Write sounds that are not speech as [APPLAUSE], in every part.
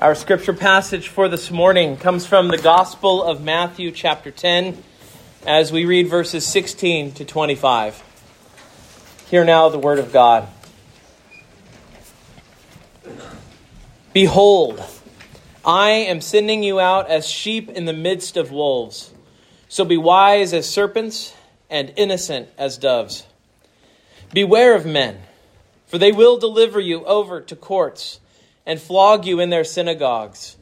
Our scripture passage for this morning comes from the Gospel of Matthew, chapter 10, as we read verses 16 to 25. Hear now the word of God. Behold, I am sending you out as sheep in the midst of wolves. So be wise as serpents and innocent as doves. Beware of men, for they will deliver you over to courts and flog you in their synagogues,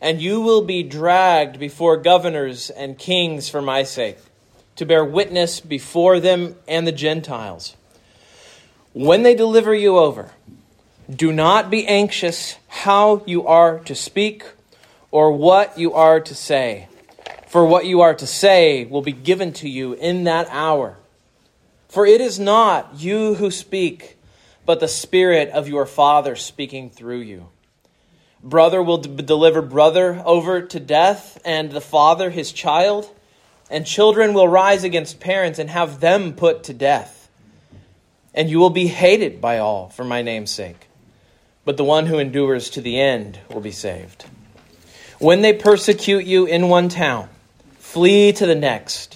and you will be dragged before governors and kings for my sake, to bear witness before them and the Gentiles. When they deliver you over, do not be anxious how you are to speak or what you are to say, for what you are to say will be given to you in that hour. For it is not you who speak but the Spirit of your Father speaking through you. Brother will d- deliver brother over to death, and the father his child, and children will rise against parents and have them put to death. And you will be hated by all for my name's sake, but the one who endures to the end will be saved. When they persecute you in one town, flee to the next.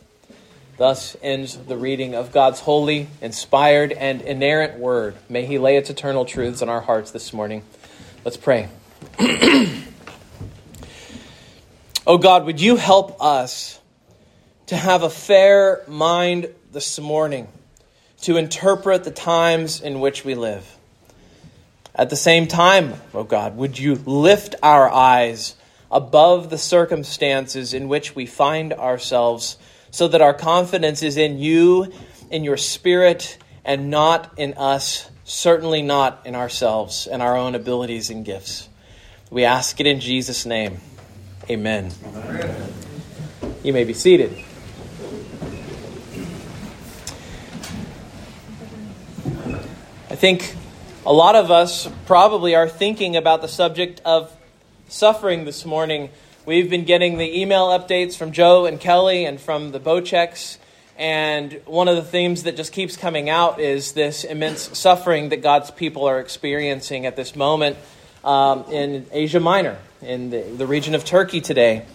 Thus ends the reading of God's holy, inspired, and inerrant word. May He lay its eternal truths on our hearts this morning. Let's pray. [CLEARS THROAT] oh God, would you help us to have a fair mind this morning to interpret the times in which we live? At the same time, oh God, would you lift our eyes above the circumstances in which we find ourselves? So that our confidence is in you, in your spirit, and not in us, certainly not in ourselves and our own abilities and gifts. We ask it in Jesus' name. Amen. You may be seated. I think a lot of us probably are thinking about the subject of suffering this morning We've been getting the email updates from Joe and Kelly and from the Bochecks. And one of the themes that just keeps coming out is this immense suffering that God's people are experiencing at this moment um, in Asia Minor, in the, the region of Turkey today.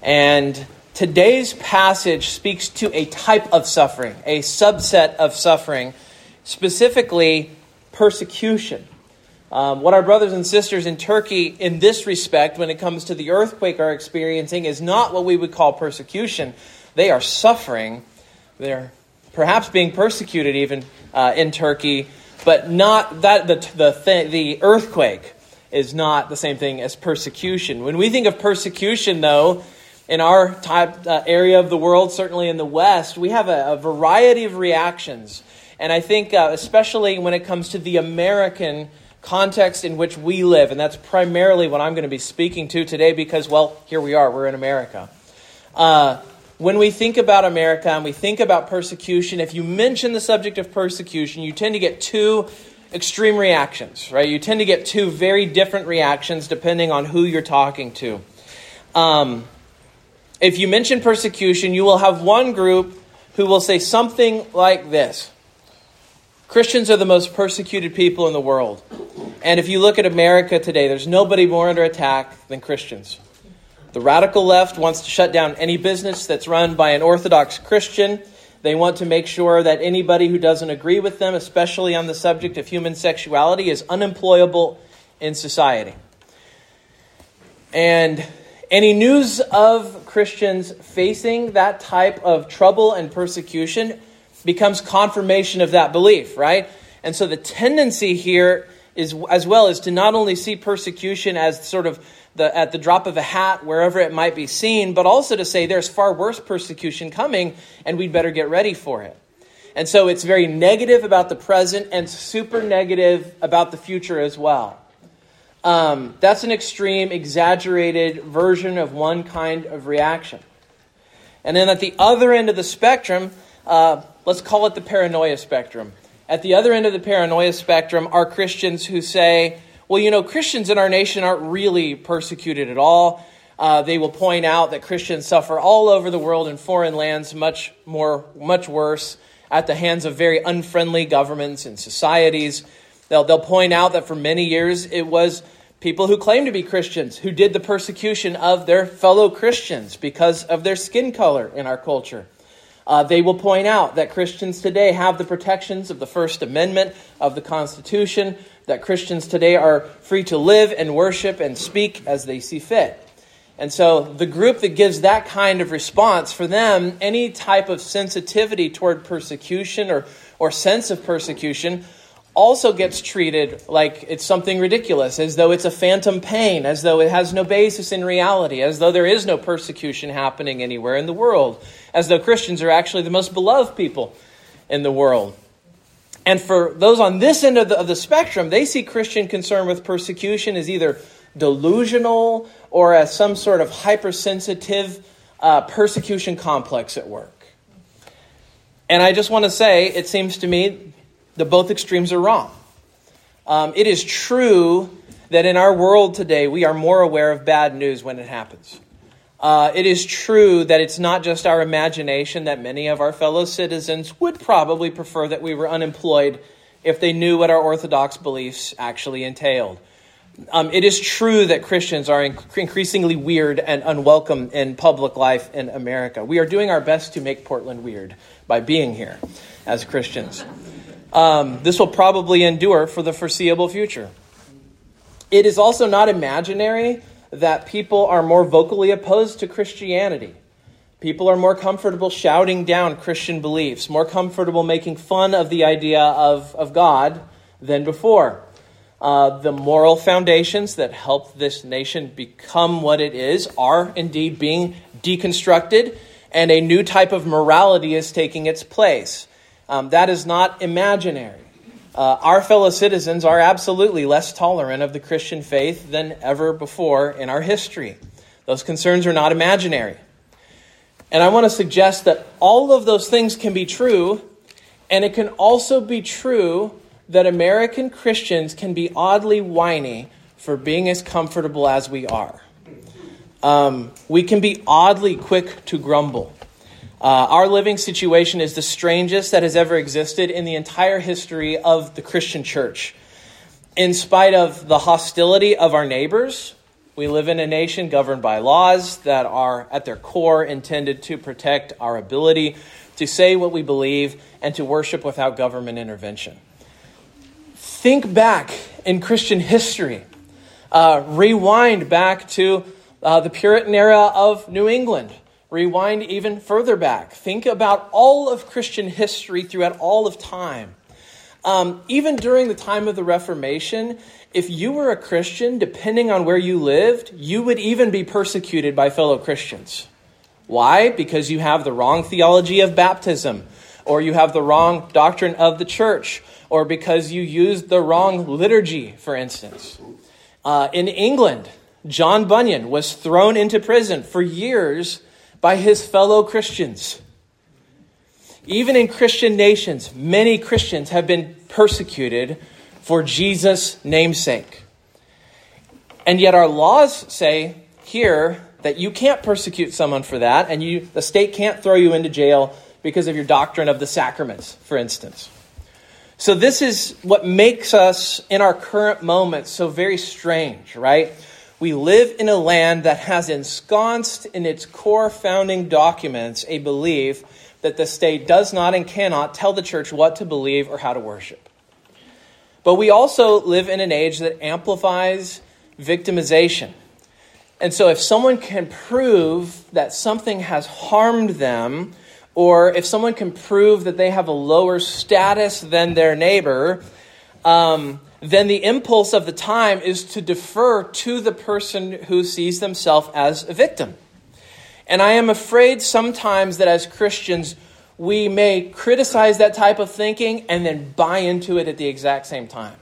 And today's passage speaks to a type of suffering, a subset of suffering, specifically persecution. Um, what our brothers and sisters in Turkey, in this respect, when it comes to the earthquake, are experiencing is not what we would call persecution. They are suffering. They're perhaps being persecuted even uh, in Turkey, but not that the the th- the earthquake is not the same thing as persecution. When we think of persecution, though, in our type, uh, area of the world, certainly in the West, we have a, a variety of reactions, and I think uh, especially when it comes to the American context in which we live. And that's primarily what I'm going to be speaking to today because, well, here we are, we're in America. Uh, when we think about America and we think about persecution, if you mention the subject of persecution, you tend to get two extreme reactions, right? You tend to get two very different reactions depending on who you're talking to. Um, if you mention persecution, you will have one group who will say something like this Christians are the most persecuted people in the world. And if you look at America today, there's nobody more under attack than Christians. The radical left wants to shut down any business that's run by an Orthodox Christian. They want to make sure that anybody who doesn't agree with them, especially on the subject of human sexuality, is unemployable in society. And any news of Christians facing that type of trouble and persecution becomes confirmation of that belief, right? And so the tendency here is as well is to not only see persecution as sort of the, at the drop of a hat wherever it might be seen, but also to say there's far worse persecution coming and we'd better get ready for it. And so it's very negative about the present and super negative about the future as well. Um, that's an extreme, exaggerated version of one kind of reaction. And then at the other end of the spectrum, uh, let's call it the paranoia spectrum. At the other end of the paranoia spectrum are Christians who say, well, you know, Christians in our nation aren't really persecuted at all. Uh, they will point out that Christians suffer all over the world in foreign lands much more, much worse at the hands of very unfriendly governments and societies. They'll, they'll point out that for many years it was people who claim to be Christians who did the persecution of their fellow Christians because of their skin color in our culture. Uh, they will point out that Christians today have the protections of the First Amendment of the Constitution, that Christians today are free to live and worship and speak as they see fit. And so, the group that gives that kind of response, for them, any type of sensitivity toward persecution or, or sense of persecution also gets treated like it's something ridiculous, as though it's a phantom pain, as though it has no basis in reality, as though there is no persecution happening anywhere in the world, as though Christians are actually the most beloved people in the world. And for those on this end of the, of the spectrum, they see Christian concern with persecution as either delusional or as some sort of hypersensitive uh, persecution complex at work. And I just want to say, it seems to me that both extremes are wrong. Um, it is true that in our world today, we are more aware of bad news when it happens. Uh, it is true that it's not just our imagination that many of our fellow citizens would probably prefer that we were unemployed if they knew what our orthodox beliefs actually entailed. Um, it is true that Christians are increasingly weird and unwelcome in public life in America. We are doing our best to make Portland weird by being here as Christians. Um, this will probably endure for the foreseeable future. It is also not imaginary that people are more vocally opposed to Christianity. People are more comfortable shouting down Christian beliefs, more comfortable making fun of the idea of, of God than before. Uh, the moral foundations that helped this nation become what it is are indeed being deconstructed, and a new type of morality is taking its place. Um, that is not imaginary. Uh, our fellow citizens are absolutely less tolerant of the Christian faith than ever before in our history. Those concerns are not imaginary. And I want to suggest that all of those things can be true, and it can also be true that American Christians can be oddly whiny for being as comfortable as we are. Um, we can be oddly quick to grumble. Uh, our living situation is the strangest that has ever existed in the entire history of the Christian church. In spite of the hostility of our neighbors, we live in a nation governed by laws that are, at their core, intended to protect our ability to say what we believe and to worship without government intervention. Think back in Christian history. Uh, rewind back to uh, the Puritan era of New England Rewind even further back. Think about all of Christian history throughout all of time. Um, even during the time of the Reformation, if you were a Christian, depending on where you lived, you would even be persecuted by fellow Christians. Why? Because you have the wrong theology of baptism, or you have the wrong doctrine of the church, or because you used the wrong liturgy, for instance. Uh, in England, John Bunyan was thrown into prison for years by his fellow Christians. Even in Christian nations, many Christians have been persecuted for Jesus' namesake. And yet our laws say here that you can't persecute someone for that, and you, the state can't throw you into jail because of your doctrine of the sacraments, for instance. So, this is what makes us in our current moment so very strange, right? We live in a land that has ensconced in its core founding documents a belief that the state does not and cannot tell the church what to believe or how to worship. But we also live in an age that amplifies victimization. And so, if someone can prove that something has harmed them, or if someone can prove that they have a lower status than their neighbor, um, then the impulse of the time is to defer to the person who sees themselves as a victim. And I am afraid sometimes that as Christians, we may criticize that type of thinking and then buy into it at the exact same time,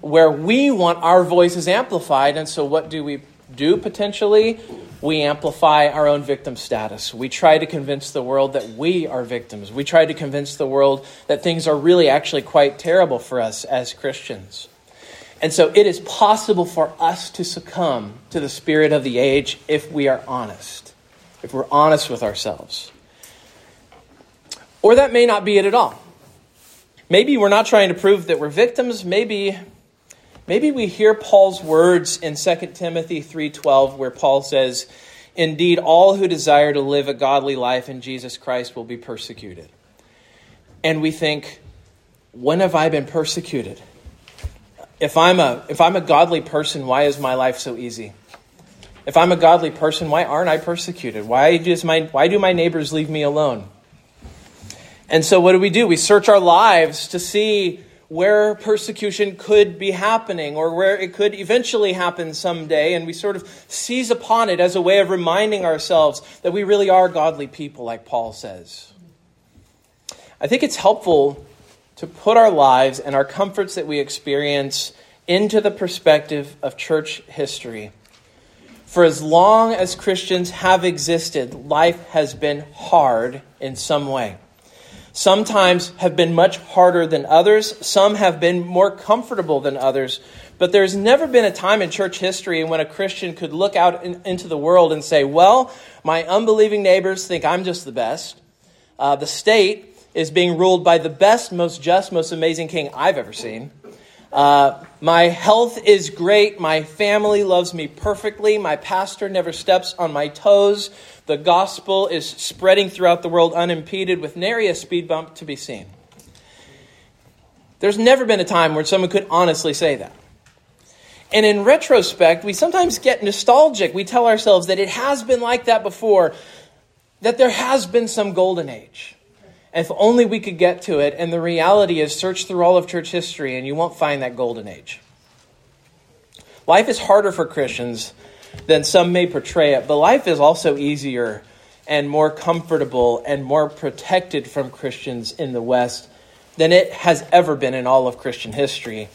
where we want our voices amplified. And so, what do we do potentially, we amplify our own victim status. We try to convince the world that we are victims. We try to convince the world that things are really actually quite terrible for us as Christians. And so it is possible for us to succumb to the spirit of the age if we are honest, if we're honest with ourselves. Or that may not be it at all. Maybe we're not trying to prove that we're victims. Maybe, maybe we hear Paul's words in 2 Timothy 3.12 where Paul says, Indeed, all who desire to live a godly life in Jesus Christ will be persecuted. And we think, when have I been persecuted? If I'm a, if I'm a godly person, why is my life so easy? If I'm a godly person, why aren't I persecuted? Why, does my, why do my neighbors leave me alone? And so, what do we do? We search our lives to see where persecution could be happening or where it could eventually happen someday, and we sort of seize upon it as a way of reminding ourselves that we really are godly people, like Paul says. I think it's helpful to put our lives and our comforts that we experience into the perspective of church history. For as long as Christians have existed, life has been hard in some way sometimes have been much harder than others, some have been more comfortable than others. But there's never been a time in church history when a Christian could look out in, into the world and say, Well, my unbelieving neighbors think I'm just the best. Uh, the state is being ruled by the best, most just, most amazing king I've ever seen. Uh, my health is great. My family loves me perfectly. My pastor never steps on my toes. The gospel is spreading throughout the world unimpeded with nary a speed bump to be seen. There's never been a time where someone could honestly say that. And in retrospect, we sometimes get nostalgic. We tell ourselves that it has been like that before, that there has been some golden age. If only we could get to it. And the reality is, search through all of church history and you won't find that golden age. Life is harder for Christians than some may portray it, but life is also easier and more comfortable and more protected from Christians in the West than it has ever been in all of Christian history.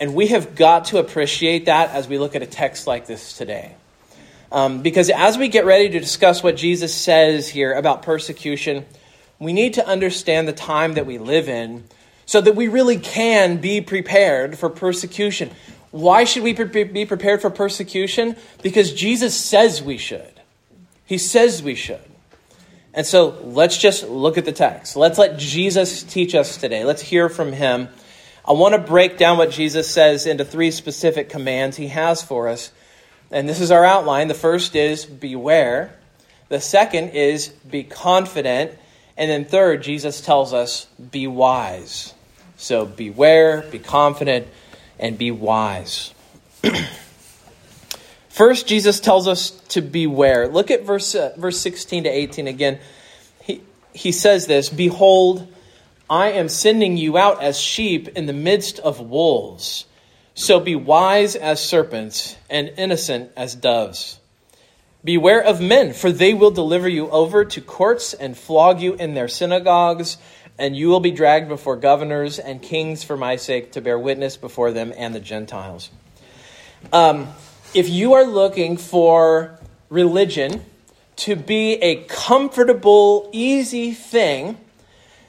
And we have got to appreciate that as we look at a text like this today. Um, because as we get ready to discuss what Jesus says here about persecution, we need to understand the time that we live in so that we really can be prepared for persecution. Why should we be prepared for persecution? Because Jesus says we should. He says we should. And so let's just look at the text. Let's let Jesus teach us today. Let's hear from him. I want to break down what Jesus says into three specific commands he has for us. And this is our outline. The first is beware. The second is be confident. And then third, Jesus tells us, be wise. So beware, be confident, and be wise. [CLEARS THROAT] First, Jesus tells us to beware. Look at verse, uh, verse 16 to 18 again. He, he says this Behold, I am sending you out as sheep in the midst of wolves. So be wise as serpents and innocent as doves. Beware of men, for they will deliver you over to courts and flog you in their synagogues, and you will be dragged before governors and kings for my sake to bear witness before them and the Gentiles. Um, if you are looking for religion to be a comfortable, easy thing,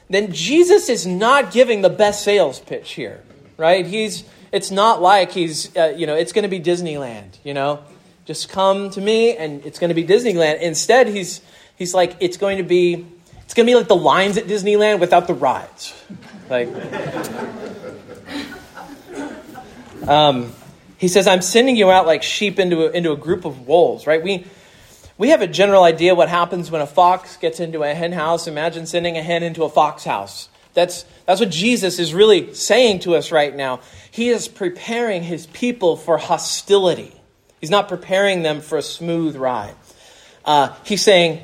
then Jesus is not giving the best sales pitch here, right? He's it's not like he's uh, you know it's going to be Disneyland, you know. Just come to me and it's going to be Disneyland. Instead, he's, he's like, it's going to be, it's going to be like the lines at Disneyland without the rides. Like, um, he says, I'm sending you out like sheep into a, into a group of wolves, right? We, we have a general idea what happens when a fox gets into a hen house. Imagine sending a hen into a fox house. That's, that's what Jesus is really saying to us right now. He is preparing his people for hostility. He's not preparing them for a smooth ride. Uh, he's saying,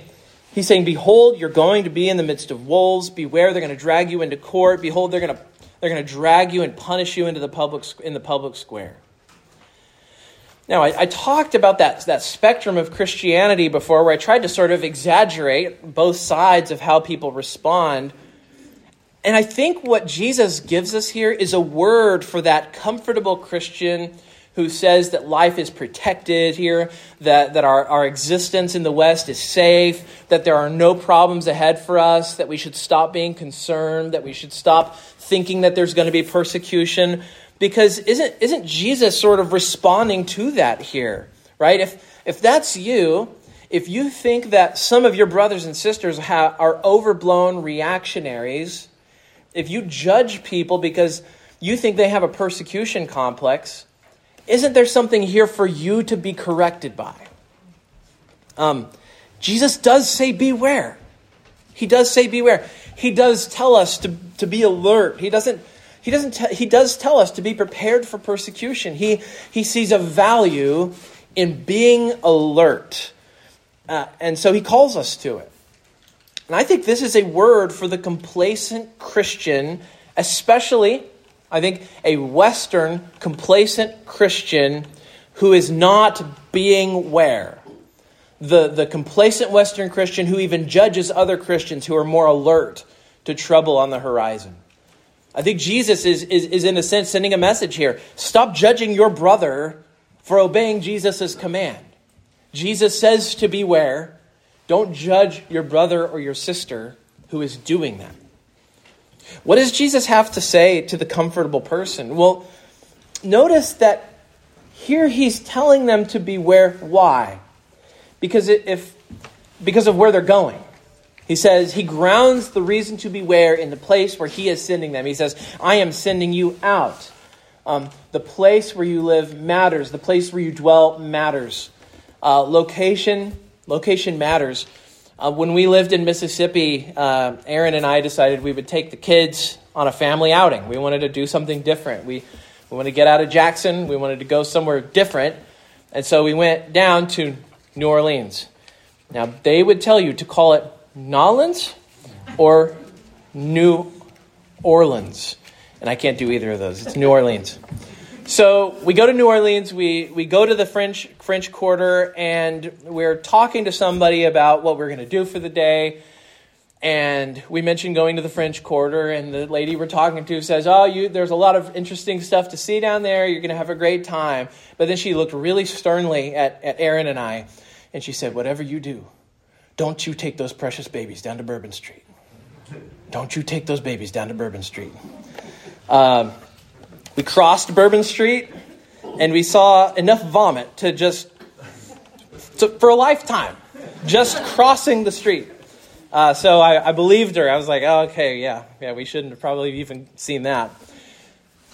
he's saying, behold, you're going to be in the midst of wolves. Beware, they're going to drag you into court. Behold, they're going to, they're going to drag you and punish you into the public, in the public square. Now, I, I, talked about that, that spectrum of Christianity before where I tried to sort of exaggerate both sides of how people respond. And I think what Jesus gives us here is a word for that comfortable Christian who says that life is protected here, that, that our, our existence in the West is safe, that there are no problems ahead for us, that we should stop being concerned, that we should stop thinking that there's going to be persecution. Because isn't, isn't Jesus sort of responding to that here, right? If, if that's you, if you think that some of your brothers and sisters have, are overblown reactionaries, if you judge people because you think they have a persecution complex, isn't there something here for you to be corrected by? Um, Jesus does say, Beware. He does say, Beware. He does tell us to, to be alert. He doesn't. He, doesn't te- he does tell us to be prepared for persecution. He, he sees a value in being alert. Uh, and so he calls us to it. And I think this is a word for the complacent Christian, especially I think a Western complacent Christian who is not being where? The, the complacent Western Christian who even judges other Christians who are more alert to trouble on the horizon. I think Jesus is, is, is in a sense, sending a message here. Stop judging your brother for obeying Jesus' command. Jesus says to beware. Don't judge your brother or your sister who is doing that. What does Jesus have to say to the comfortable person? Well, notice that here he's telling them to beware. Why? Because if because of where they're going. He says he grounds the reason to beware in the place where he is sending them. He says, "I am sending you out." Um, the place where you live matters. The place where you dwell matters. Uh, location, location matters. Uh, when we lived in Mississippi, uh, Aaron and I decided we would take the kids on a family outing. We wanted to do something different. We, we wanted to get out of Jackson. We wanted to go somewhere different. And so we went down to New Orleans. Now, they would tell you to call it Nolans or New Orleans. And I can't do either of those. It's New Orleans. So we go to New Orleans, we, we go to the French, French Quarter, and we're talking to somebody about what we're going to do for the day. And we mentioned going to the French Quarter, and the lady we're talking to says, Oh, you, there's a lot of interesting stuff to see down there. You're going to have a great time. But then she looked really sternly at, at Aaron and I, and she said, Whatever you do, don't you take those precious babies down to Bourbon Street. Don't you take those babies down to Bourbon Street. Um, we crossed Bourbon Street and we saw enough vomit to just, to, for a lifetime, just crossing the street. Uh, so I, I, believed her. I was like, oh, okay, yeah, yeah, we shouldn't have probably even seen that.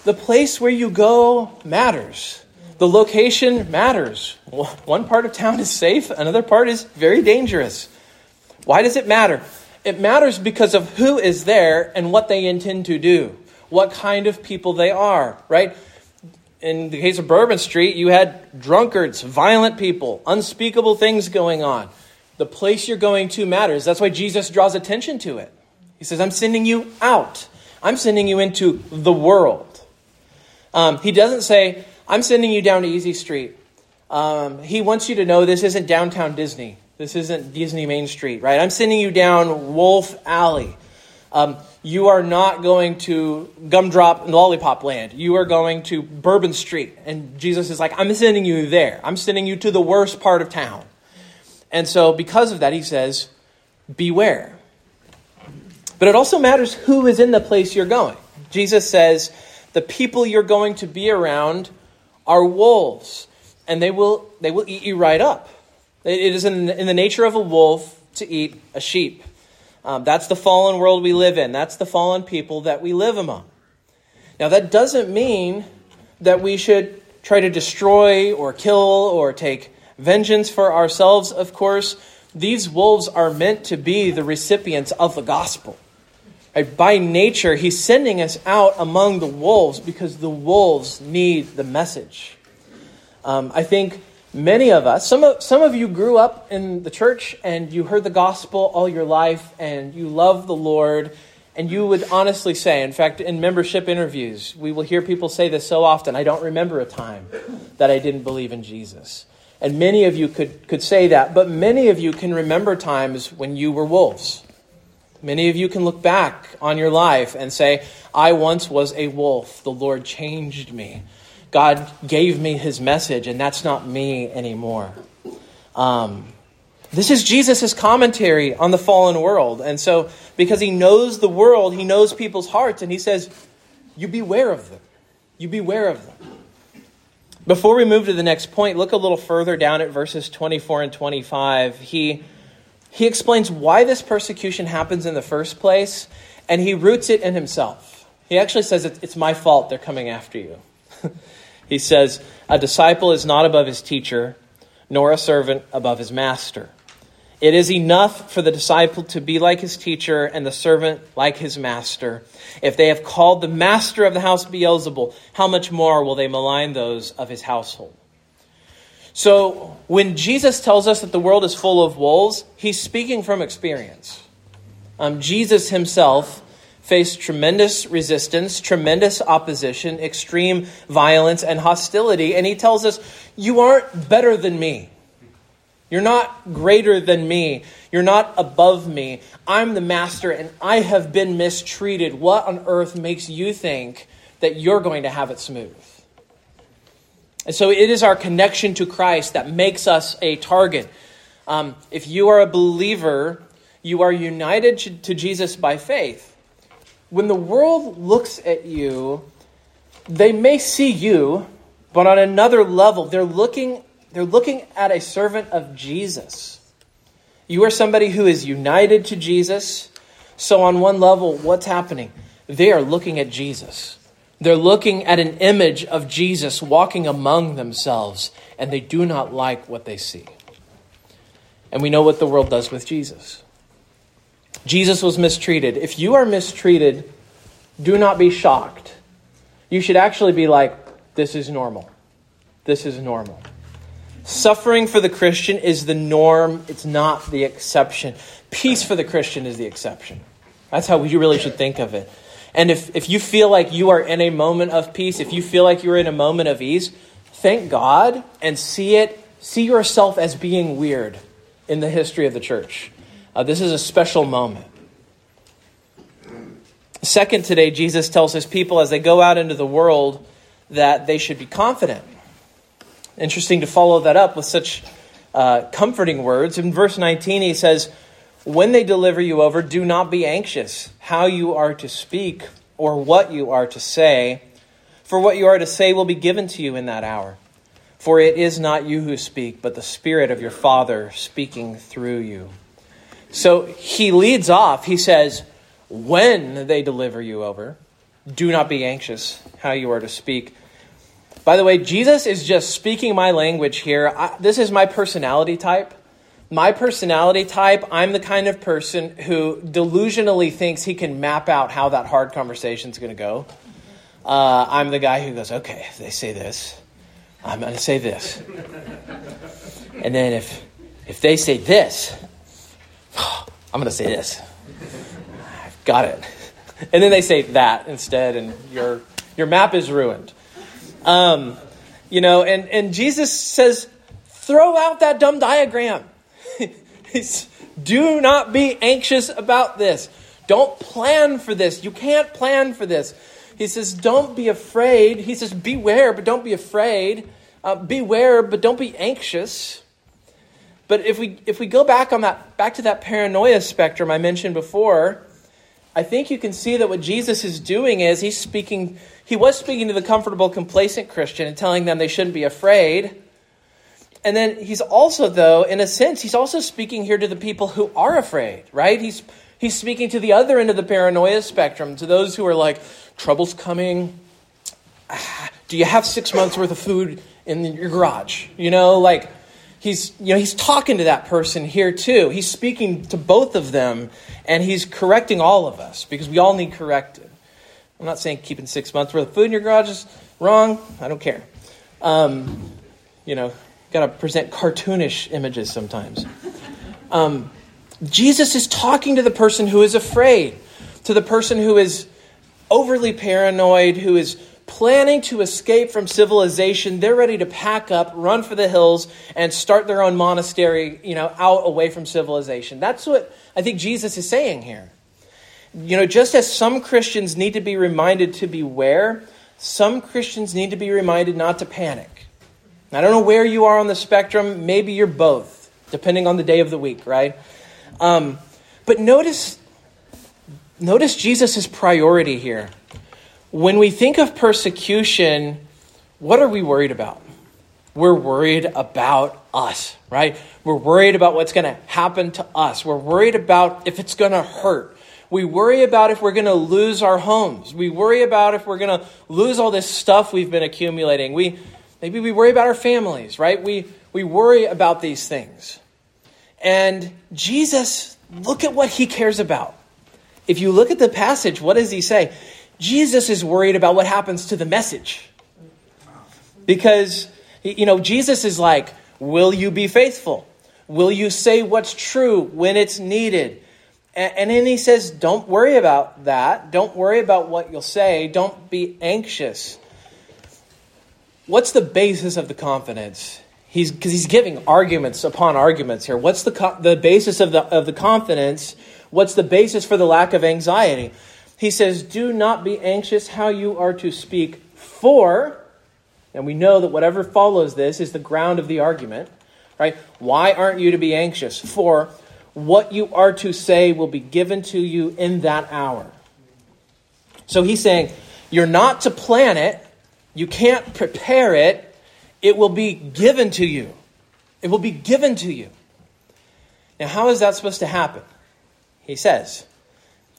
The place where you go matters. The location matters. One part of town is safe, another part is very dangerous. Why does it matter? It matters because of who is there and what they intend to do what kind of people they are, right? In the case of Bourbon Street, you had drunkards, violent people, unspeakable things going on. The place you're going to matters. That's why Jesus draws attention to it. He says, I'm sending you out, I'm sending you into the world. Um, he doesn't say, I'm sending you down to Easy Street. Um, he wants you to know this isn't downtown Disney. This isn't Disney Main Street, right? I'm sending you down Wolf Alley. Um, you are not going to gumdrop and lollipop land. You are going to Bourbon Street. And Jesus is like, I'm sending you there. I'm sending you to the worst part of town. And so, because of that, he says, Beware. But it also matters who is in the place you're going. Jesus says, The people you're going to be around are wolves, and they will, they will eat you right up. It is in, in the nature of a wolf to eat a sheep. Um, that's the fallen world we live in. That's the fallen people that we live among. Now, that doesn't mean that we should try to destroy or kill or take vengeance for ourselves, of course. These wolves are meant to be the recipients of the gospel. Right? By nature, he's sending us out among the wolves because the wolves need the message. Um, I think many of us, some of, some of you grew up in the church and you heard the gospel all your life and you love the Lord. And you would honestly say, in fact, in membership interviews, we will hear people say this so often I don't remember a time that I didn't believe in Jesus. And many of you could, could say that, but many of you can remember times when you were wolves. Many of you can look back on your life and say, I once was a wolf. The Lord changed me. God gave me his message, and that's not me anymore. Um, this is Jesus' commentary on the fallen world. And so, because he knows the world, he knows people's hearts, and he says, You beware of them. You beware of them. Before we move to the next point, look a little further down at verses 24 and 25. He, he explains why this persecution happens in the first place, and he roots it in himself. He actually says, It's my fault they're coming after you. [LAUGHS] he says, A disciple is not above his teacher, nor a servant above his master. It is enough for the disciple to be like his teacher and the servant like his master. If they have called the master of the house Beelzebul, how much more will they malign those of his household? So, when Jesus tells us that the world is full of wolves, he's speaking from experience. Um, Jesus himself faced tremendous resistance, tremendous opposition, extreme violence, and hostility, and he tells us, You aren't better than me. You're not greater than me. You're not above me. I'm the master and I have been mistreated. What on earth makes you think that you're going to have it smooth? And so it is our connection to Christ that makes us a target. Um, if you are a believer, you are united to Jesus by faith. When the world looks at you, they may see you, but on another level, they're looking they're looking at a servant of Jesus. You are somebody who is united to Jesus. So, on one level, what's happening? They are looking at Jesus. They're looking at an image of Jesus walking among themselves, and they do not like what they see. And we know what the world does with Jesus. Jesus was mistreated. If you are mistreated, do not be shocked. You should actually be like, this is normal. This is normal. Suffering for the Christian is the norm, it's not the exception. Peace for the Christian is the exception. That's how you really should think of it. And if, if you feel like you are in a moment of peace, if you feel like you're in a moment of ease, thank God and see it, see yourself as being weird in the history of the church. Uh, this is a special moment. Second, today, Jesus tells his people as they go out into the world that they should be confident. Interesting to follow that up with such uh, comforting words. In verse 19, he says, When they deliver you over, do not be anxious how you are to speak or what you are to say, for what you are to say will be given to you in that hour. For it is not you who speak, but the Spirit of your Father speaking through you. So he leads off. He says, When they deliver you over, do not be anxious how you are to speak by the way, Jesus is just speaking my language here. I, this is my personality type. My personality type, I'm the kind of person who delusionally thinks he can map out how that hard conversation is going to go. Uh, I'm the guy who goes, okay, if they say this, I'm going to say this. And then if, if they say this, I'm going to say this. I've got it. [LAUGHS] And then they say that instead, and your, your map is ruined. Um, you know, and, and Jesus says, throw out that dumb diagram. [LAUGHS] Do not be anxious about this. Don't plan for this. You can't plan for this. He says, don't be afraid. He says, beware, but don't be afraid. Uh, beware, but don't be anxious. But if we if we go back on that back to that paranoia spectrum I mentioned before, I think you can see that what Jesus is doing is he's speaking he was speaking to the comfortable, complacent Christian and telling them they shouldn't be afraid. And then he's also, though, in a sense, he's also speaking here to the people who are afraid, right? He's, he's speaking to the other end of the paranoia spectrum, to those who are like, trouble's coming. Ah, do you have six months worth of food in your garage? You know, like, he's, you know, he's talking to that person here too. He's speaking to both of them, and he's correcting all of us because we all need corrected. I'm not saying keeping six months worth of food in your garage is wrong. I don't care. Um, you know, got to present cartoonish images sometimes. Um, Jesus is talking to the person who is afraid, to the person who is overly paranoid, who is planning to escape from civilization. They're ready to pack up, run for the hills, and start their own monastery, you know, out away from civilization. That's what I think Jesus is saying here. You know, just as some Christians need to be reminded to beware, some Christians need to be reminded not to panic. I don't know where you are on the spectrum. Maybe you're both, depending on the day of the week, right? Um, but notice, notice Jesus' priority here. When we think of persecution, what are we worried about? We're worried about us, right? We're worried about what's going to happen to us. We're worried about if it's going to hurt. We worry about if we're going to lose our homes. We worry about if we're going to lose all this stuff we've been accumulating. We maybe we worry about our families, right? We we worry about these things. And Jesus, look at what he cares about. If you look at the passage, what does he say? Jesus is worried about what happens to the message. Because you know, Jesus is like, Will you be faithful? Will you say what's true when it's needed? And, then he says, Don't worry about that. Don't worry about what you'll say. Don't be anxious. What's the basis of the confidence? He's because he's giving arguments upon arguments here. What's the the basis of the of the confidence? What's the basis for the lack of anxiety? He says, "Do not be anxious how you are to speak, for and we know that whatever follows this is the ground of the argument, right? Why aren't you to be anxious? For what you are to say will be given to you in that hour. So he's saying, you're not to plan it, you can't prepare it, it will be given to you. It will be given to you. Now, how is that supposed to happen? He says,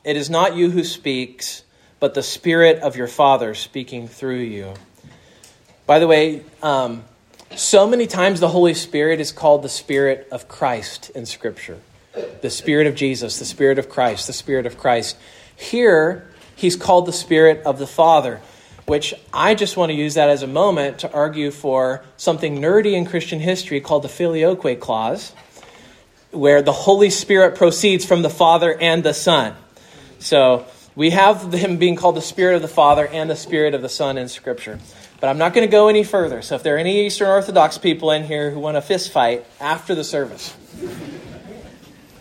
It is not you who speaks, but the Spirit of your Father speaking through you. By the way, um, so many times the Holy Spirit is called the Spirit of Christ in Scripture. The Spirit of Jesus, the Spirit of Christ, the Spirit of Christ. Here, he's called the Spirit of the Father, which I just want to use that as a moment to argue for something nerdy in Christian history called the Filioque Clause, where the Holy Spirit proceeds from the Father and the Son. So we have him being called the Spirit of the Father and the Spirit of the Son in Scripture. But I'm not going to go any further. So if there are any Eastern Orthodox people in here who want a fist fight after the service.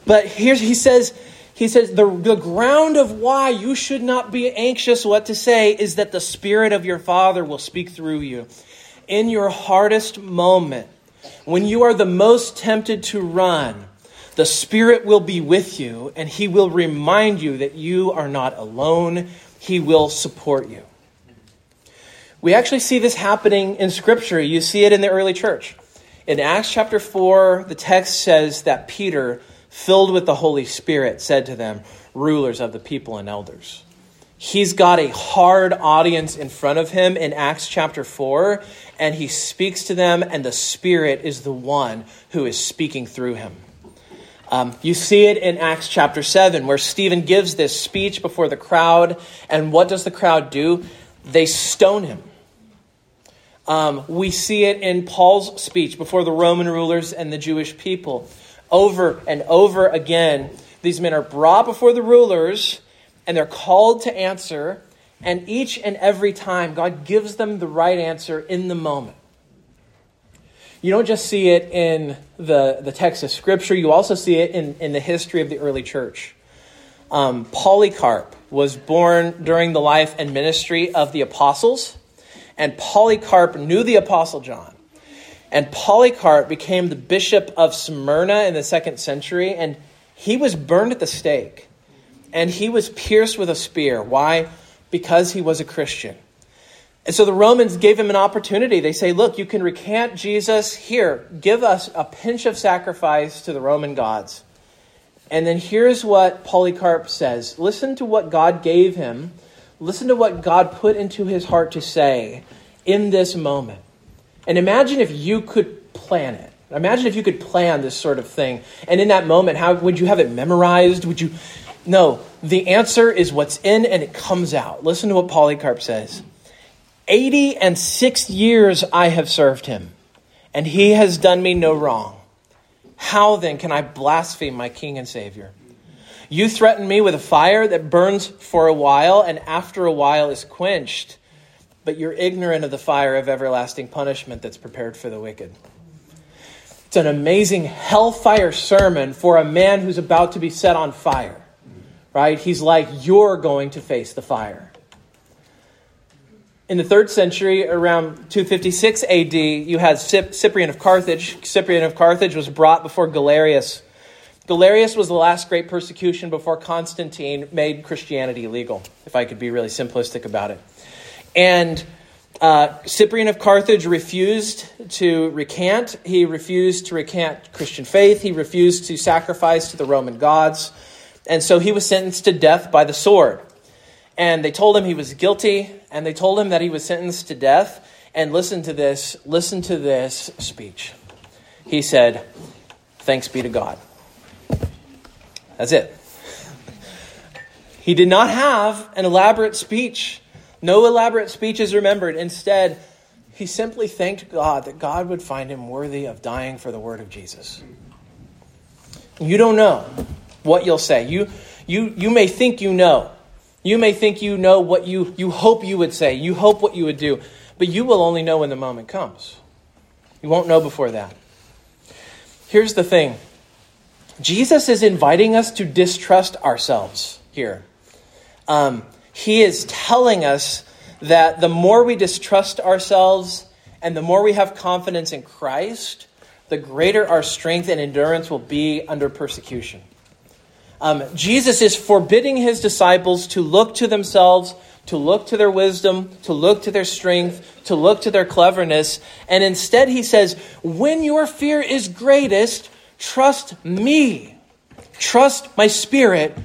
But here he says, he says, the, the ground of why you should not be anxious what to say is that the Spirit of your Father will speak through you. In your hardest moment, when you are the most tempted to run, the Spirit will be with you and He will remind you that you are not alone. He will support you. We actually see this happening in Scripture. You see it in the early church. In Acts chapter 4, the text says that Peter, filled with the Holy Spirit, said to them, Rulers of the people and elders. He's got a hard audience in front of him in Acts chapter 4, and he speaks to them, and the Spirit is the one who is speaking through him. Um, you see it in Acts chapter 7, where Stephen gives this speech before the crowd, and what does the crowd do? They stone him. Um, we see it in Paul's speech before the Roman rulers and the Jewish people. Over and over again, these men are brought before the rulers and they're called to answer. And each and every time, God gives them the right answer in the moment. You don't just see it in the, the text of Scripture, you also see it in, in the history of the early church. Um, Polycarp was born during the life and ministry of the apostles and Polycarp knew the Apostle John. And Polycarp became the bishop of Smyrna in the second century, and he was burned at the stake. And he was pierced with a spear. Why? Because he was a Christian. And so the Romans gave him an opportunity. They say, Look, you can recant Jesus. Here, give us a pinch of sacrifice to the Roman gods. And then here's what Polycarp says Listen to what God gave him Listen to what God put into his heart to say in this moment. And imagine if you could plan it. Imagine if you could plan this sort of thing. And in that moment, how would you have it memorized? Would you No, the answer is what's in and it comes out. Listen to what Polycarp says. 80 and 6 years I have served him, and he has done me no wrong. How then can I blaspheme my king and savior? You threaten me with a fire that burns for a while and after a while is quenched, but you're ignorant of the fire of everlasting punishment that's prepared for the wicked. It's an amazing hellfire sermon for a man who's about to be set on fire, right? He's like, You're going to face the fire. In the third century, around 256 AD, you had Cyprian of Carthage. Cyprian of Carthage was brought before Galerius. Galerius was the last great persecution before Constantine made Christianity legal, if I could be really simplistic about it. And uh, Cyprian of Carthage refused to recant. He refused to recant Christian faith. He refused to sacrifice to the Roman gods. And so he was sentenced to death by the sword. And they told him he was guilty, and they told him that he was sentenced to death. And listen to this, listen to this speech. He said, Thanks be to God. That's it. He did not have an elaborate speech. No elaborate speech is remembered. Instead, he simply thanked God that God would find him worthy of dying for the word of Jesus. You don't know what you'll say. You, you, you may think you know. You may think you know what you, you hope you would say. You hope what you would do. But you will only know when the moment comes. You won't know before that. Here's the thing Jesus is inviting us to distrust ourselves here. Um, he is telling us that the more we distrust ourselves and the more we have confidence in Christ, the greater our strength and endurance will be under persecution. Um, Jesus is forbidding his disciples to look to themselves, to look to their wisdom, to look to their strength, to look to their cleverness. And instead, he says, When your fear is greatest, trust me. Trust my spirit.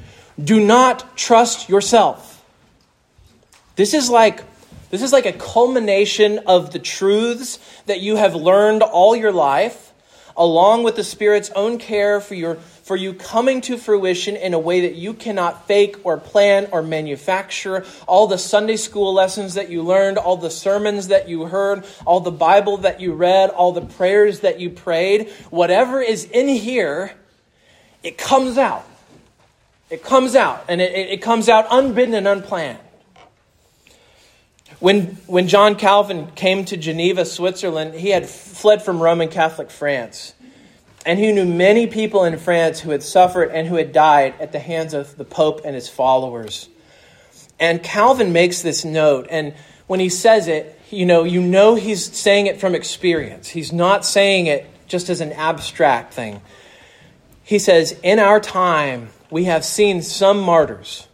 Do not trust yourself. This is like this is like a culmination of the truths that you have learned all your life, along with the Spirit's own care for your for you coming to fruition in a way that you cannot fake or plan or manufacture. All the Sunday school lessons that you learned, all the sermons that you heard, all the Bible that you read, all the prayers that you prayed, whatever is in here, it comes out. It comes out, and it, it comes out unbidden and unplanned. When, when John Calvin came to Geneva, Switzerland, he had fled from Roman Catholic France. And he knew many people in France who had suffered and who had died at the hands of the Pope and his followers. And Calvin makes this note, and when he says it, you know, you know he's saying it from experience. He's not saying it just as an abstract thing. He says, In our time, we have seen some martyrs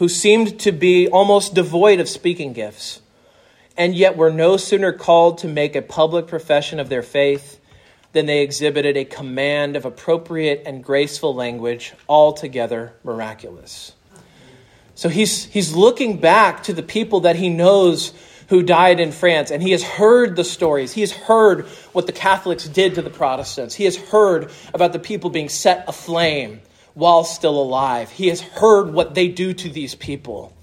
who seemed to be almost devoid of speaking gifts, and yet were no sooner called to make a public profession of their faith than they exhibited a command of appropriate and graceful language, altogether miraculous. So he's, he's looking back to the people that he knows who died in France, and he has heard the stories. He has heard what the Catholics did to the Protestants. He has heard about the people being set aflame while still alive. He has heard what they do to these people.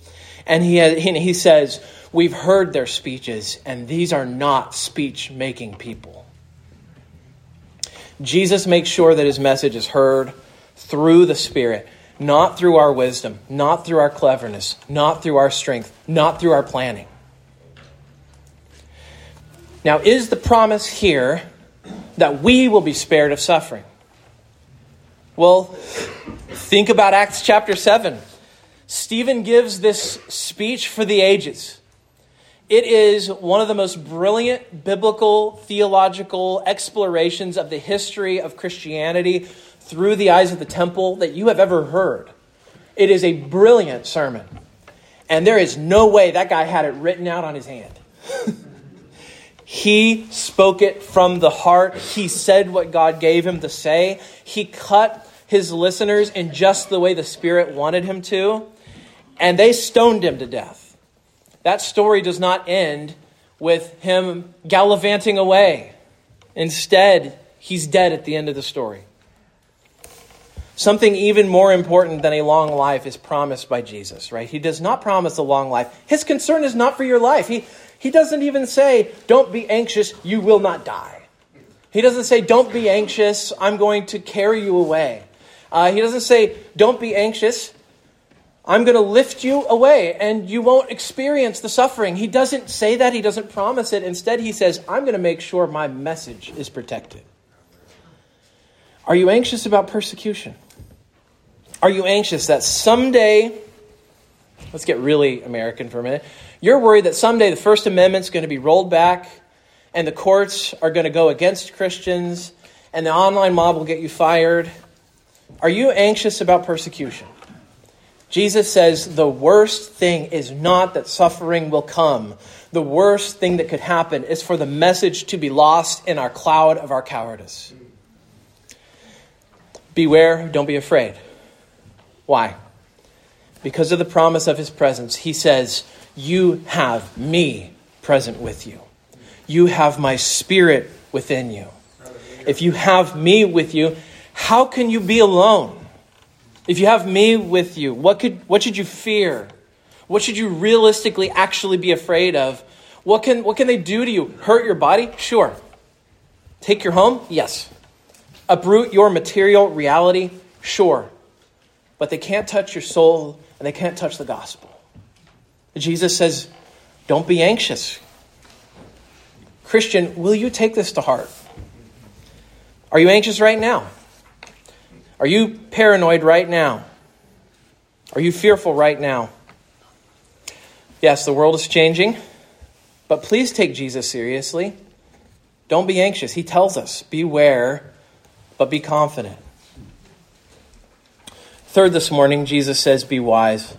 And he, has, he says, We've heard their speeches, and these are not speech making people. Jesus makes sure that his message is heard through the Spirit, not through our wisdom, not through our cleverness, not through our strength, not through our planning. Now, is the promise here that we will be spared of suffering? Well, think about Acts chapter 7. Stephen gives this speech for the ages. It is one of the most brilliant biblical theological explorations of the history of Christianity through the eyes of the temple that you have ever heard. It is a brilliant sermon. And there is no way that guy had it written out on his hand. [LAUGHS] he spoke it from the heart. He said what God gave him to say. He cut his listeners in just the way the Spirit wanted him to. And they stoned him to death that story does not end with him gallivanting away. Instead, he's dead at the end of the story. Something even more important than a long life is promised by Jesus, right? He does not promise a long life. His concern is not for your life. He, he doesn't even say, Don't be anxious, you will not die. He doesn't say, Don't be anxious, I'm going to carry you away. Uh, he doesn't say, Don't be anxious, I'm going to lift you away and you won't experience the suffering. He doesn't say that, he doesn't promise it. Instead, he says, I'm going to make sure my message is protected. Are you anxious about persecution? Are you anxious that someday Let's get really American for a minute. You're worried that someday the First Amendment's going to be rolled back and the courts are going to go against Christians and the online mob will get you fired. Are you anxious about persecution? Jesus says the worst thing is not that suffering will come. The worst thing that could happen is for the message to be lost in our cloud of our cowardice. Beware, don't be afraid. Why? Because of the promise of his presence, he says, You have me present with you. You have my spirit within you. If you have me with you, how can you be alone? If you have me with you, what, could, what should you fear? What should you realistically actually be afraid of? What can, what can they do to you? Hurt your body? Sure. Take your home? Yes. Uproot your material reality? Sure. But they can't touch your soul and they can't touch the gospel. Jesus says, Don't be anxious. Christian, will you take this to heart? Are you anxious right now? Are you paranoid right now? Are you fearful right now? Yes, the world is changing, but please take Jesus seriously. Don't be anxious. He tells us, beware, but be confident. Third, this morning, Jesus says, be wise.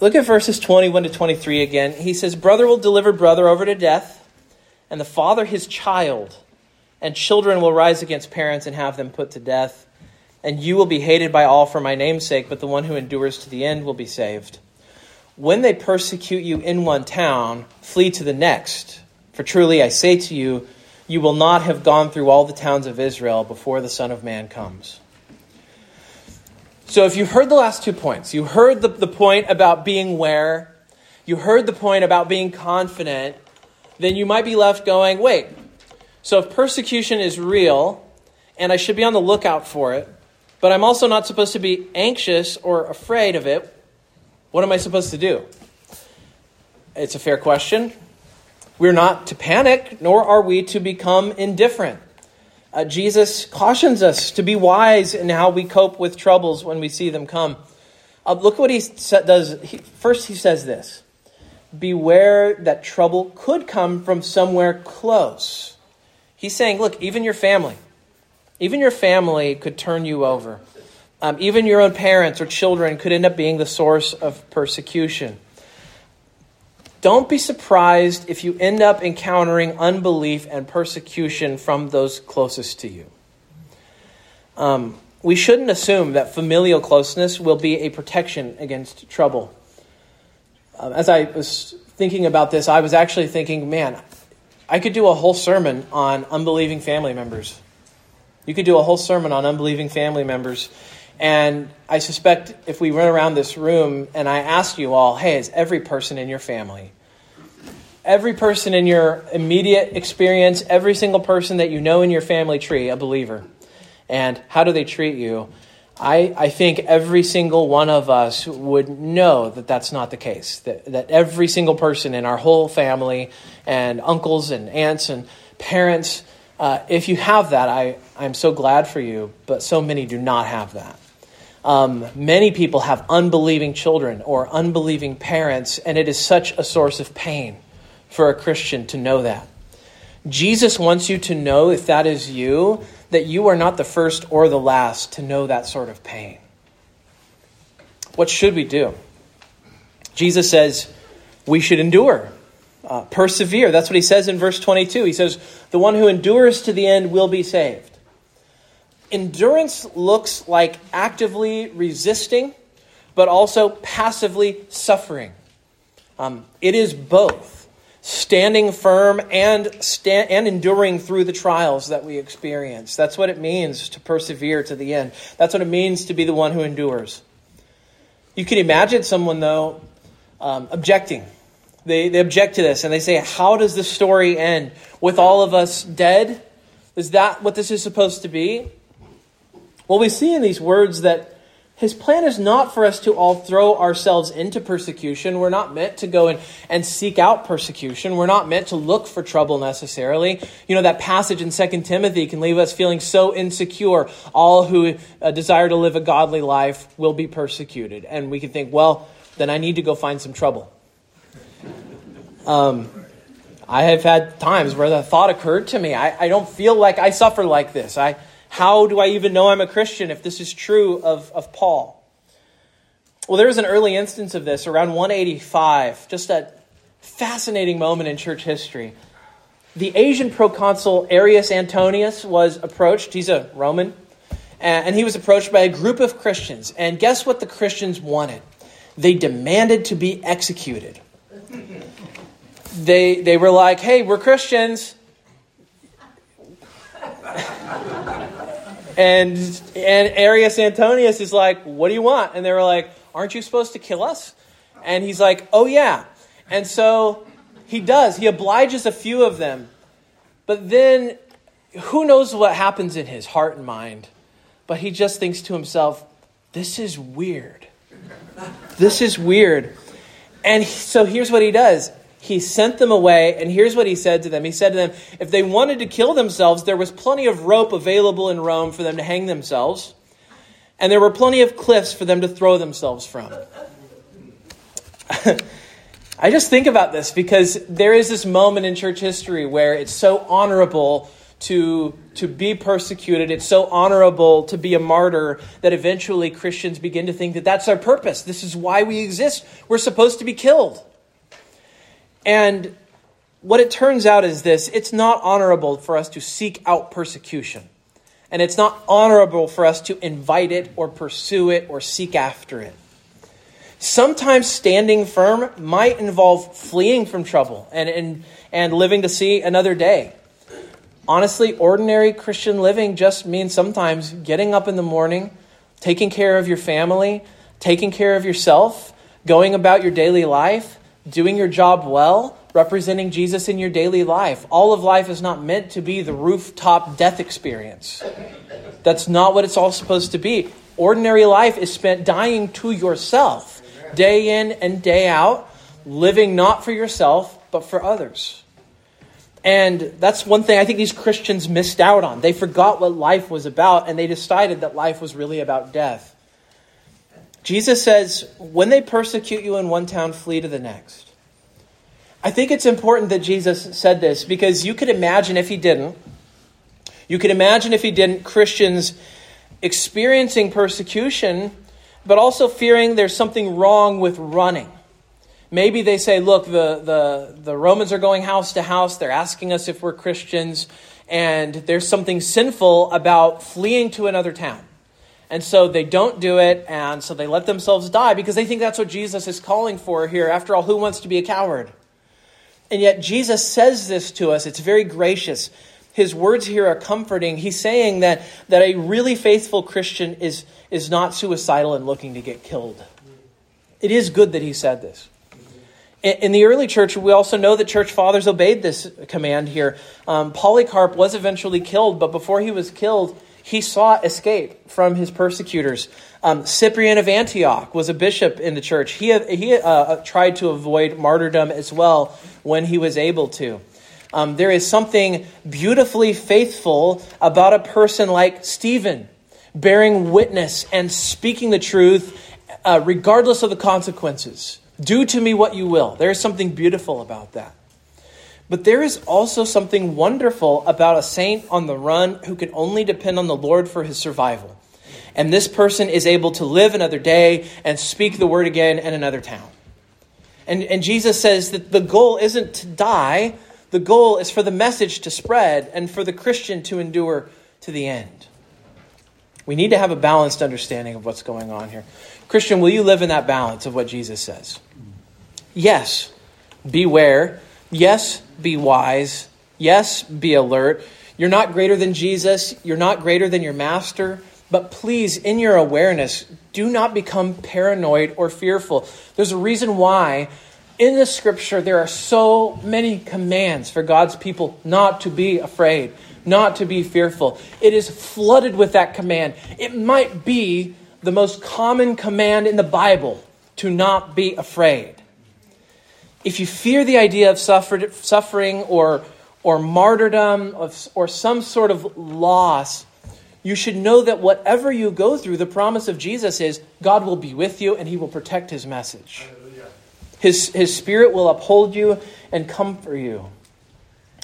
Look at verses 21 to 23 again. He says, Brother will deliver brother over to death, and the father his child, and children will rise against parents and have them put to death and you will be hated by all for my name's sake, but the one who endures to the end will be saved. When they persecute you in one town, flee to the next. For truly I say to you, you will not have gone through all the towns of Israel before the Son of Man comes. So, if you heard the last two points, you heard the, the point about being where, you heard the point about being confident, then you might be left going, wait, so if persecution is real, and I should be on the lookout for it, but I'm also not supposed to be anxious or afraid of it. What am I supposed to do? It's a fair question. We're not to panic, nor are we to become indifferent. Uh, Jesus cautions us to be wise in how we cope with troubles when we see them come. Uh, look what he does. He, first, he says this Beware that trouble could come from somewhere close. He's saying, look, even your family, even your family could turn you over. Um, even your own parents or children could end up being the source of persecution. Don't be surprised if you end up encountering unbelief and persecution from those closest to you. Um, we shouldn't assume that familial closeness will be a protection against trouble. Um, as I was thinking about this, I was actually thinking, man, I could do a whole sermon on unbelieving family members. You could do a whole sermon on unbelieving family members. And I suspect if we run around this room and I ask you all, hey, is every person in your family, every person in your immediate experience, every single person that you know in your family tree, a believer? And how do they treat you? I, I think every single one of us would know that that's not the case. That, that every single person in our whole family, and uncles and aunts and parents, uh, if you have that, I, I'm so glad for you, but so many do not have that. Um, many people have unbelieving children or unbelieving parents, and it is such a source of pain for a Christian to know that. Jesus wants you to know, if that is you, that you are not the first or the last to know that sort of pain. What should we do? Jesus says we should endure uh, persevere. That's what he says in verse 22. He says, The one who endures to the end will be saved. Endurance looks like actively resisting, but also passively suffering. Um, it is both standing firm and, sta- and enduring through the trials that we experience. That's what it means to persevere to the end. That's what it means to be the one who endures. You can imagine someone, though, um, objecting they, they object to this and they say, How does the story end? With all of us dead? Is that what this is supposed to be? Well, we see in these words that His plan is not for us to all throw ourselves into persecution. We're not meant to go and, and seek out persecution. We're not meant to look for trouble necessarily. You know, that passage in 2 Timothy can leave us feeling so insecure. All who uh, desire to live a godly life will be persecuted. And we can think, well, then I need to go find some trouble. Um, I have had times where the thought occurred to me I, I don't feel like I suffer like this. I how do I even know I'm a Christian if this is true of, of Paul? Well, there was an early instance of this around 185, just a fascinating moment in church history. The Asian proconsul Arrius Antonius was approached. He's a Roman. And he was approached by a group of Christians. And guess what the Christians wanted? They demanded to be executed. They, they were like, hey, we're Christians. And and Arrius Antonius is like, "What do you want?" And they were like, "Aren't you supposed to kill us?" And he's like, "Oh yeah." And so he does. He obliges a few of them. But then who knows what happens in his heart and mind? But he just thinks to himself, "This is weird. This is weird." And so here's what he does he sent them away, and here's what he said to them. He said to them, if they wanted to kill themselves, there was plenty of rope available in Rome for them to hang themselves, and there were plenty of cliffs for them to throw themselves from. [LAUGHS] I just think about this because there is this moment in church history where it's so honorable to, to be persecuted, it's so honorable to be a martyr that eventually Christians begin to think that that's our purpose. This is why we exist. We're supposed to be killed. And what it turns out is this it's not honorable for us to seek out persecution. And it's not honorable for us to invite it or pursue it or seek after it. Sometimes standing firm might involve fleeing from trouble and, and, and living to see another day. Honestly, ordinary Christian living just means sometimes getting up in the morning, taking care of your family, taking care of yourself, going about your daily life, doing your job well, representing Jesus in your daily life. All of life is not meant to be the rooftop death experience. That's not what it's all supposed to be. Ordinary life is spent dying to yourself, day in and day out, living not for yourself, but for others. And that's one thing I think these Christians missed out on. They forgot what life was about, and they decided that life was really about death. Jesus says, when they persecute you in one town, flee to the next. I think it's important that Jesus said this because you could imagine if he didn't, you could imagine if he didn't, Christians experiencing persecution, but also fearing there's something wrong with running. Maybe they say, look, the, the, the Romans are going house to house, they're asking us if we're Christians, and there's something sinful about fleeing to another town. And so they don't do it, and so they let themselves die because they think that's what Jesus is calling for here. After all, who wants to be a coward? And yet Jesus says this to us. It's very gracious. His words here are comforting. He's saying that, that a really faithful Christian is, is not suicidal and looking to get killed. It is good that he said this. In the early church, we also know that church fathers obeyed this command here. Um, Polycarp was eventually killed, but before he was killed, he sought escape from his persecutors. Um, Cyprian of Antioch was a bishop in the church. He, he uh, uh, tried to avoid martyrdom as well when he was able to. Um, there is something beautifully faithful about a person like Stephen, bearing witness and speaking the truth uh, regardless of the consequences. Do to me what you will. There is something beautiful about that. But there is also something wonderful about a saint on the run who can only depend on the Lord for his survival. And this person is able to live another day and speak the word again in another town. And, and Jesus says that the goal isn't to die, the goal is for the message to spread and for the Christian to endure to the end. We need to have a balanced understanding of what's going on here. Christian, will you live in that balance of what Jesus says? Yes, beware Yes, be wise. Yes, be alert. You're not greater than Jesus. You're not greater than your master. But please, in your awareness, do not become paranoid or fearful. There's a reason why in the scripture there are so many commands for God's people not to be afraid, not to be fearful. It is flooded with that command. It might be the most common command in the Bible to not be afraid. If you fear the idea of suffer, suffering or, or martyrdom or some sort of loss, you should know that whatever you go through, the promise of Jesus is God will be with you and he will protect his message. His, his spirit will uphold you and comfort you.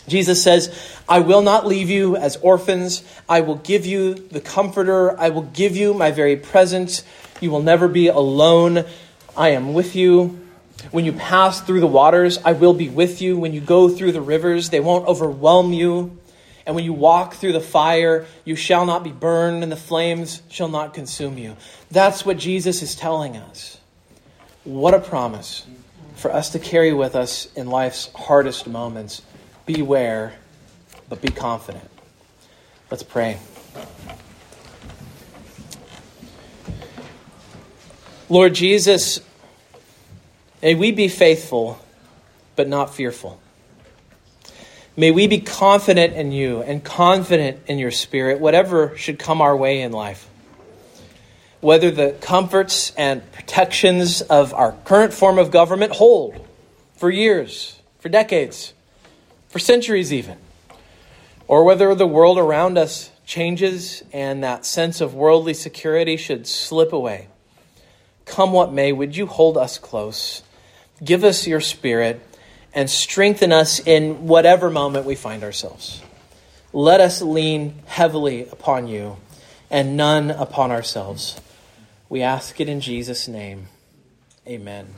Jesus says, I will not leave you as orphans. I will give you the comforter. I will give you my very presence. You will never be alone. I am with you. When you pass through the waters, I will be with you. When you go through the rivers, they won't overwhelm you. And when you walk through the fire, you shall not be burned, and the flames shall not consume you. That's what Jesus is telling us. What a promise for us to carry with us in life's hardest moments. Beware, but be confident. Let's pray. Lord Jesus, may we be faithful, but not fearful. May we be confident in you and confident in your spirit, whatever should come our way in life. Whether the comforts and protections of our current form of government hold for years, for decades, for centuries even, or whether the world around us changes and that sense of worldly security should slip away. Come what may, would you hold us close? Give us your spirit and strengthen us in whatever moment we find ourselves. Let us lean heavily upon you and none upon ourselves. We ask it in Jesus' name. Amen.